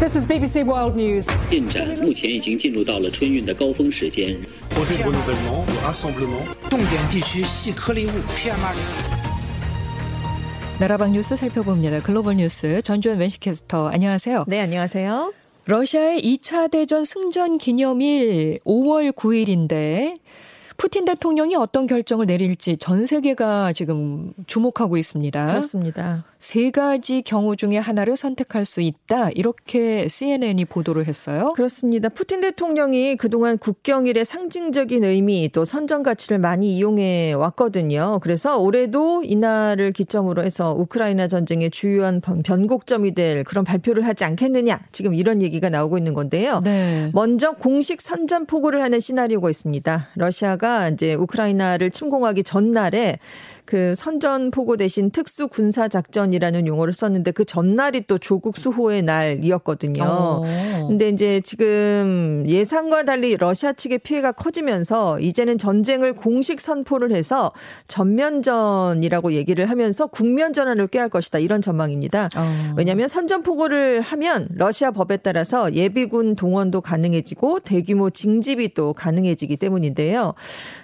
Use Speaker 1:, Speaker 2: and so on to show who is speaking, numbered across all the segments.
Speaker 1: This is BBC World News.
Speaker 2: 进展目前已经进入到了春运的高峰时间。
Speaker 3: projet de renouvellement, de rassemblement.
Speaker 4: 重点地区细颗粒物 PM2.5。
Speaker 5: 나라방 뉴스 살펴봅니다. 글로벌 뉴스 전주현 웬시캐스터 안녕하세요.
Speaker 6: 네, 안녕하세요.
Speaker 5: 러시아의 2차 대전 승전 기념일 5월 9일인데 푸틴 대통령이 어떤 결정을 내릴지 전 세계가 지금 주목하고 있습니다.
Speaker 6: 그렇습니다.
Speaker 5: 세 가지 경우 중에 하나를 선택할 수 있다. 이렇게 CNN이 보도를 했어요.
Speaker 6: 그렇습니다. 푸틴 대통령이 그동안 국경일의 상징적인 의미 또 선전 가치를 많이 이용해 왔거든요. 그래서 올해도 이날을 기점으로 해서 우크라이나 전쟁의 주요한 변곡점이 될 그런 발표를 하지 않겠느냐. 지금 이런 얘기가 나오고 있는 건데요.
Speaker 5: 네.
Speaker 6: 먼저 공식 선전 포고를 하는 시나리오가 있습니다. 러시아가 이제 우크라이나를 침공하기 전날에 그 선전 포고 대신 특수 군사 작전이라는 용어를 썼는데 그 전날이 또 조국 수호의 날이었거든요.
Speaker 5: 어.
Speaker 6: 근데 이제 지금 예상과 달리 러시아 측의 피해가 커지면서 이제는 전쟁을 공식 선포를 해서 전면전이라고 얘기를 하면서 국면 전환을 꾀할 것이다. 이런 전망입니다.
Speaker 5: 어.
Speaker 6: 왜냐하면 선전 포고를 하면 러시아 법에 따라서 예비군 동원도 가능해지고 대규모 징집이 또 가능해지기 때문인데요.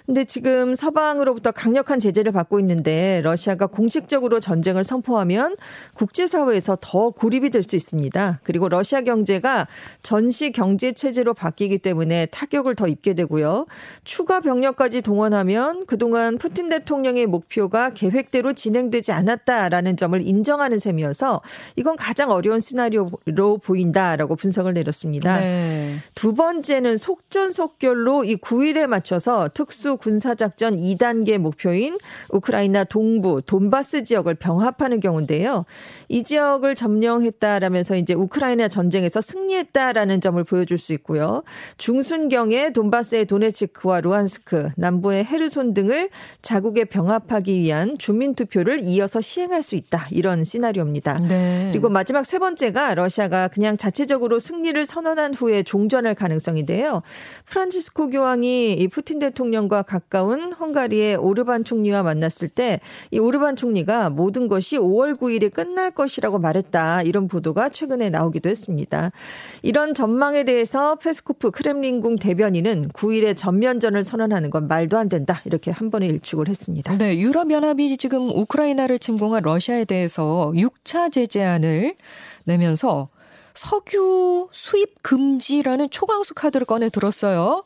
Speaker 6: 근데 지금 서방으로부터 강력한 제재를 받고 있는데 러시아가 공식적으로 전쟁을 선포하면 국제사회에서 더 고립이 될 수 있습니다. 그리고 러시아 경제가 전시 경제 체제로 바뀌기 때문에 타격을 더 입게 되고요. 추가 병력까지 동원하면 그동안 푸틴 대통령의 목표가 계획대로 진행되지 않았다라는 점을 인정하는 셈이어서 이건 가장 어려운 시나리오로 보인다라고 분석을 내렸습니다.
Speaker 5: 네.
Speaker 6: 두 번째는 속전속결로 이 9일에 맞춰서 특수 군사작전 2단계 목표인 우크라이나 동부 돈바스 지역을 병합하는 경우인데요. 이 지역을 점령했다라면서 이제 우크라이나 전쟁에서 승리했다라는 점을 보여줄 수 있고요. 중순경에 돈바스의 도네츠크와 루안스크, 남부의 헤르손 등을 자국에 병합하기 위한 주민 투표를 이어서 시행할 수 있다. 이런 시나리오입니다.
Speaker 5: 네.
Speaker 6: 그리고 마지막 세 번째가 러시아가 그냥 자체적으로 승리를 선언한 후에 종전할 가능성인데요. 프란치스코 교황이 이 푸틴 대통령 과 가까운 헝가리의 오르반 총리와 만났을 때 이 오르반 총리가 모든 것이 5월 9일에 끝날 것이라고 말했다. 이런 보도가 최근에 나오기도 했습니다. 이런 전망에 대해서 페스코프 크렘린궁 대변인은 9일에 전면전을 선언하는 건 말도 안 된다. 이렇게 한 번에 일축을 했습니다.
Speaker 5: 네, 유럽 연합이 지금 우크라이나를 침공한 러시아에 대해서 6차 제재안을 내면서 석유 수입 금지라는 초강수 카드를 꺼내 들었어요.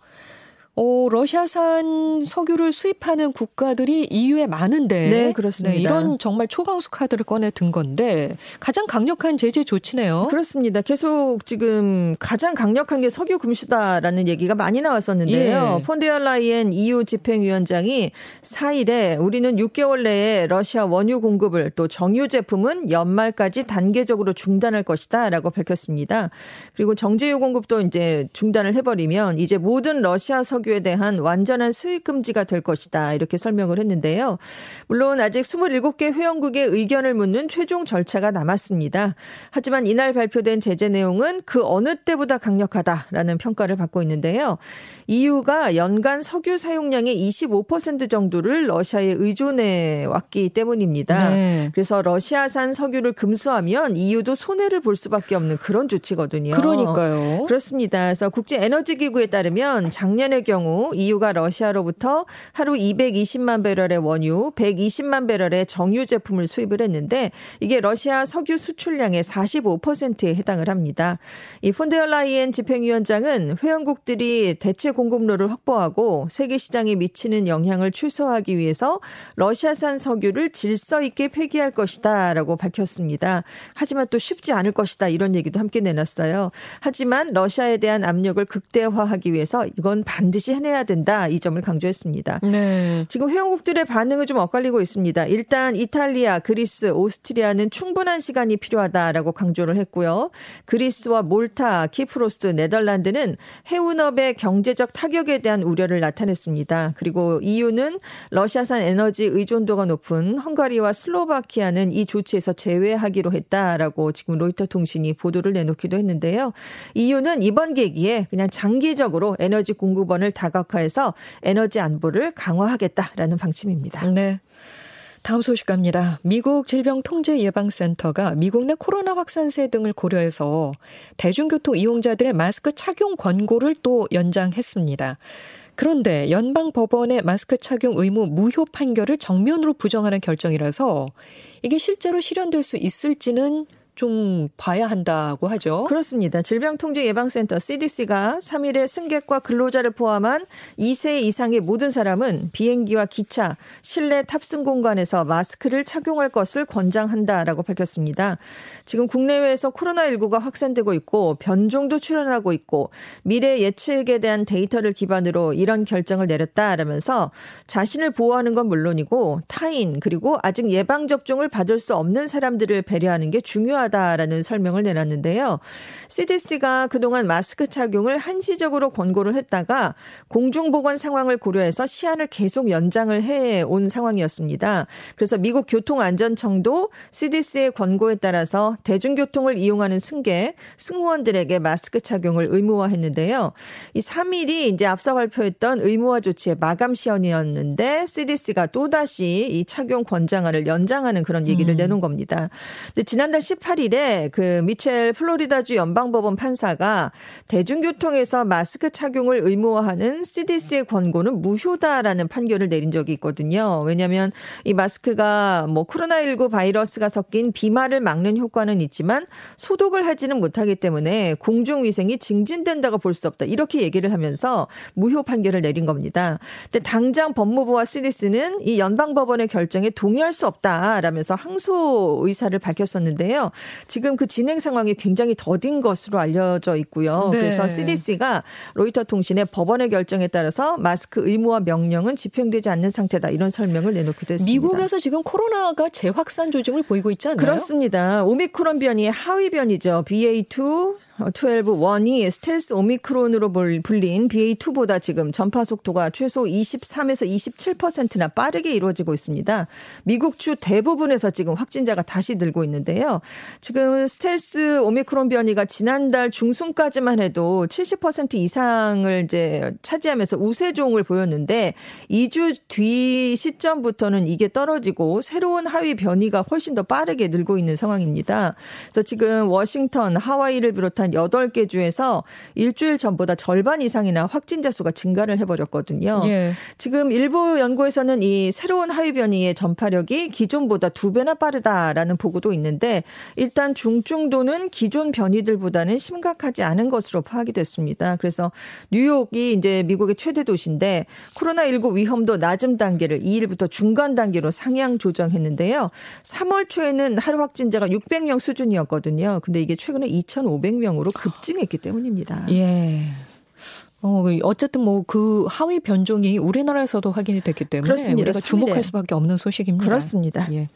Speaker 5: 어, 러시아산 석유를 수입하는 국가들이 EU에 많은데.
Speaker 6: 네, 그렇습니다.
Speaker 5: 이런 정말 초강수 카드를 꺼내 든 건데 가장 강력한 제재 조치네요.
Speaker 6: 그렇습니다. 계속 지금 가장 강력한 게 석유 금수다라는 얘기가 많이 나왔었는데요.
Speaker 5: 예.
Speaker 6: 폰데어 라이엔 EU 집행위원장이 4일에 우리는 6개월 내에 러시아 원유 공급을 또 정유 제품은 연말까지 단계적으로 중단할 것이다라고 밝혔습니다. 그리고 정제유 공급도 이제 중단을 해버리면 이제 모든 러시아 석유 에 대한 완전한 수입 금지가 될 것이다 이렇게 설명을 했는데요. 물론 아직 27개 회원국의 의견을 묻는 최종 절차가 남았습니다. 하지만 이날 발표된 제재 내용은 그 어느 때보다 강력하다라는 평가를 받고 있는데요. EU가 연간 석유 사용량의 25% 정도를 러시아에 의존해 왔기 때문입니다.
Speaker 5: 네.
Speaker 6: 그래서 러시아산 석유를 금수하면 EU도 손해를 볼 수밖에 없는 그런 조치거든요.
Speaker 5: 그러니까요.
Speaker 6: 그렇습니다. 그래서 국제 에너지 기구에 따르면 작년의 경우 EU가 러시아로부터 하루 220만 배럴의 원유, 120만 배럴의 정유 제품을 수입을 했는데 이게 러시아 석유 수출량의 45%에 해당을 합니다. 이 폰데어 라이엔 집행위원장은 회원국들이 대체 공급로를 확보하고 세계 시장에 미치는 영향을 최소화하기 위해서 러시아산 석유를 질서 있게 폐기할 것이다라고 밝혔습니다. 하지만 또 쉽지 않을 것이다 이런 얘기도 함께 내놨어요. 하지만 러시아에 대한 압력을 극대화하기 위해서 이건 반드 시 해내야 된다 이 점을 강조했습니다.
Speaker 5: 네.
Speaker 6: 지금 회원국들의 반응은 좀 엇갈리고 있습니다. 일단 이탈리아, 그리스, 오스트리아는 충분한 시간이 필요하다라고 강조를 했고요. 그리스와 몰타, 키프로스, 네덜란드는 해운업의 경제적 타격에 대한 우려를 나타냈습니다. 그리고 EU는 러시아산 에너지 의존도가 높은 헝가리와 슬로바키아는 이 조치에서 제외하기로 했다라고 지금 로이터 통신이 보도를 내놓기도 했는데요. EU는 이번 계기에 그냥 장기적으로 에너지 공급원을 다각화해서 에너지 안보를 강화하겠다라는 방침입니다.
Speaker 5: 네. 다음 소식 갑니다. 미국 질병통제예방센터가 미국 내 코로나 확산세 등을 고려해서 대중교통 이용자들의 마스크 착용 권고를 또 연장했습니다. 그런데 연방 법원의 마스크 착용 의무 무효 판결을 정면으로 부정하는 결정이라서 이게 실제로 실현될 수 있을지는 좀 봐야 한다고 하죠.
Speaker 6: 그렇습니다. 질병통제예방센터 CDC가 3일에 승객과 근로자를 포함한 2세 이상의 모든 사람은 비행기와 기차, 실내 탑승 공간에서 마스크를 착용할 것을 권장한다라고 밝혔습니다. 지금 국내외에서 코로나19가 확산되고 있고 변종도 출현하고 있고 미래 예측에 대한 데이터를 기반으로 이런 결정을 내렸다라면서 자신을 보호하는 건 물론이고 타인 그리고 아직 예방 접종을 받을 수 없는 사람들을 배려하는 게 중요하다. 필요하다라는 설명을 내놨는데요. CDC가 그동안 마스크 착용을 한시적으로 권고를 했다가 공중보건 상황을 고려해서 시한을 계속 연장을 해 온 상황이었습니다. 그래서 미국 교통안전청도 CDC의 권고에 따라서 대중교통을 이용하는 승객, 승무원들에게 마스크 착용을 의무화했는데요. 이 3일이 이제 앞서 발표했던 의무화 조치의 마감 시연이었는데 CDC가 또다시 이 착용 권장안을 연장하는 그런 얘기를 음. 내놓은 겁니다. 지난달 18일 8일에 그 미첼 플로리다주 연방법원 판사가 대중교통에서 마스크 착용을 의무화하는 CDC의 권고는 무효다라는 판결을 내린 적이 있거든요. 왜냐하면 이 마스크가 뭐 코로나19 바이러스가 섞인 비말을 막는 효과는 있지만 소독을 하지는 못하기 때문에 공중위생이 증진된다고 볼 수 없다. 이렇게 얘기를 하면서 무효 판결을 내린 겁니다. 근데 당장 법무부와 CDC는 이 연방법원의 결정에 동의할 수 없다라면서 항소 의사를 밝혔었는데요. 지금 그 진행 상황이 굉장히 더딘 것으로 알려져 있고요. 네. 그래서 CDC가 로이터 통신의 법원의 결정에 따라서 마스크 의무화 명령은 집행되지 않는 상태다 이런 설명을 내놓기도 했습니다.
Speaker 5: 미국에서 지금 코로나가 재확산 조짐을 보이고 있지 않나요?
Speaker 6: 그렇습니다. 오미크론 변이의 하위 변이죠. BA2 12원이 스텔스 오미크론으로 불린 BA2보다 지금 전파 속도가 최소 23에서 27%나 빠르게 이루어지고 있습니다. 미국 주 대부분에서 지금 확진자가 다시 늘고 있는데요. 지금 스텔스 오미크론 변이가 지난달 중순까지만 해도 70% 이상을 이제 차지하면서 우세종을 보였는데 2주 뒤 시점부터는 이게 떨어지고 새로운 하위 변이가 훨씬 더 빠르게 늘고 있는 상황입니다. 그래서 지금 워싱턴, 하와이를 비롯한 한 8개 주에서 일주일 전보다 절반 이상이나 확진자 수가 증가를 해버렸거든요. 예. 지금 일부 연구에서는 이 새로운 하위 변이의 전파력이 기존보다 두 배나 빠르다라는 보고도 있는데 일단 중증도는 기존 변이들보다는 심각하지 않은 것으로 파악이 됐습니다. 그래서 뉴욕이 이제 미국의 최대 도시인데 코로나19 위험도 낮은 단계를 2일부터 중간 단계로 상향 조정했는데요. 3월 초에는 하루 확진자가 600명 수준이었거든요. 근데 이게 최근에 2,500명으로 정도로 급증했기 때문입니다.
Speaker 5: 예. 어, 어쨌든 뭐 그 하위 변종이 우리나라에서도 확인이 됐기 때문에 그렇습니다. 우리가 주목할 수밖에 없는 소식입니다.
Speaker 6: 그렇습니다. 예.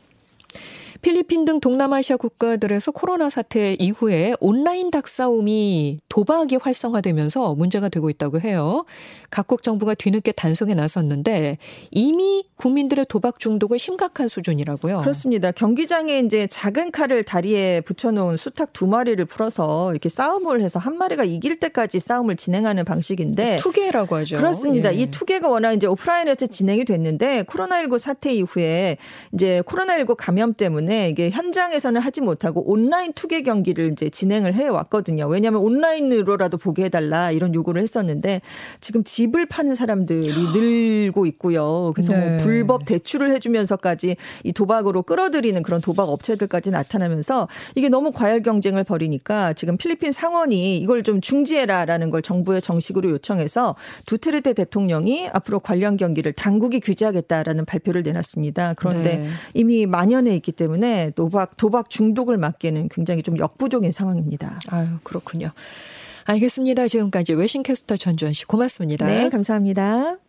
Speaker 5: 필리핀 등 동남아시아 국가들에서 코로나 사태 이후에 온라인 닭싸움이 도박이 활성화되면서 문제가 되고 있다고 해요. 각국 정부가 뒤늦게 단속에 나섰는데 이미 국민들의 도박 중독은 심각한 수준이라고요.
Speaker 6: 그렇습니다. 경기장에 이제 작은 칼을 다리에 붙여놓은 수탉 두 마리를 풀어서 이렇게 싸움을 해서 한 마리가 이길 때까지 싸움을 진행하는 방식인데
Speaker 5: 투게라고 하죠.
Speaker 6: 그렇습니다. 예. 이 투게가 워낙 이제 오프라인에서 진행이 됐는데 코로나19 사태 이후에 이제 코로나19 감염 때문에 때문에 이게 현장에서는 하지 못하고 온라인 투기 경기를 이제 진행을 해 왔거든요. 왜냐하면 온라인으로라도 보게 해달라 이런 요구를 했었는데 지금 집을 파는 사람들이 늘고 있고요. 그래서 뭐 네. 뭐 불법 대출을 해주면서까지 이 도박으로 끌어들이는 그런 도박 업체들까지 나타나면서 이게 너무 과열 경쟁을 벌이니까 지금 필리핀 상원이 이걸 좀 중지해라라는 걸 정부에 정식으로 요청해서 두테르테 대통령이 앞으로 관련 경기를 당국이 규제하겠다라는 발표를 내놨습니다. 그런데 네. 이미 만연해 있기 때문에 때문에 도박 도박 중독을 막기에는 굉장히 좀 역부족인 상황입니다.
Speaker 5: 아유 그렇군요. 알겠습니다. 지금까지 외신캐스터 전주현 씨 고맙습니다.
Speaker 6: 네, 감사합니다.